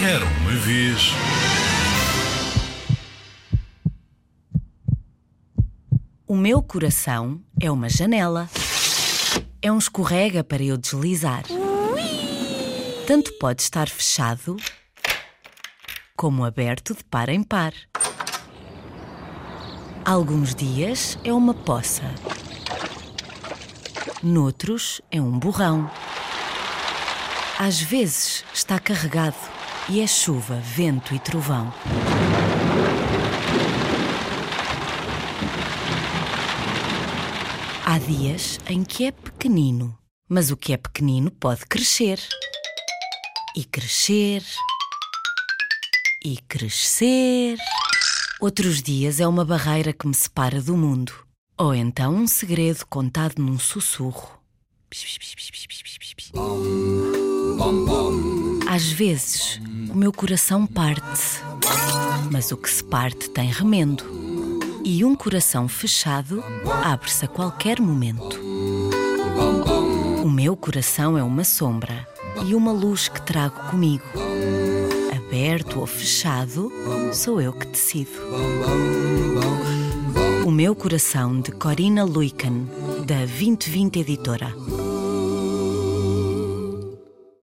Era uma vez. O meu coração é uma janela. É um escorrega para eu deslizar. Tanto pode estar fechado como aberto de par em par. Alguns dias é uma poça. Noutros é um borrão. Às vezes está carregado e é chuva, vento e trovão. Há dias em que é pequenino, mas o que é pequenino pode crescer. E crescer. E crescer. Outros dias é uma barreira que me separa do mundo. Ou então um segredo contado num sussurro. Às vezes, o meu coração parte, mas o que se parte tem remendo. E um coração fechado abre-se a qualquer momento. O meu coração é uma sombra e uma luz que trago comigo. Aberto ou fechado, sou eu que decido. O meu coração de Corina Luican, da 2020 Editora.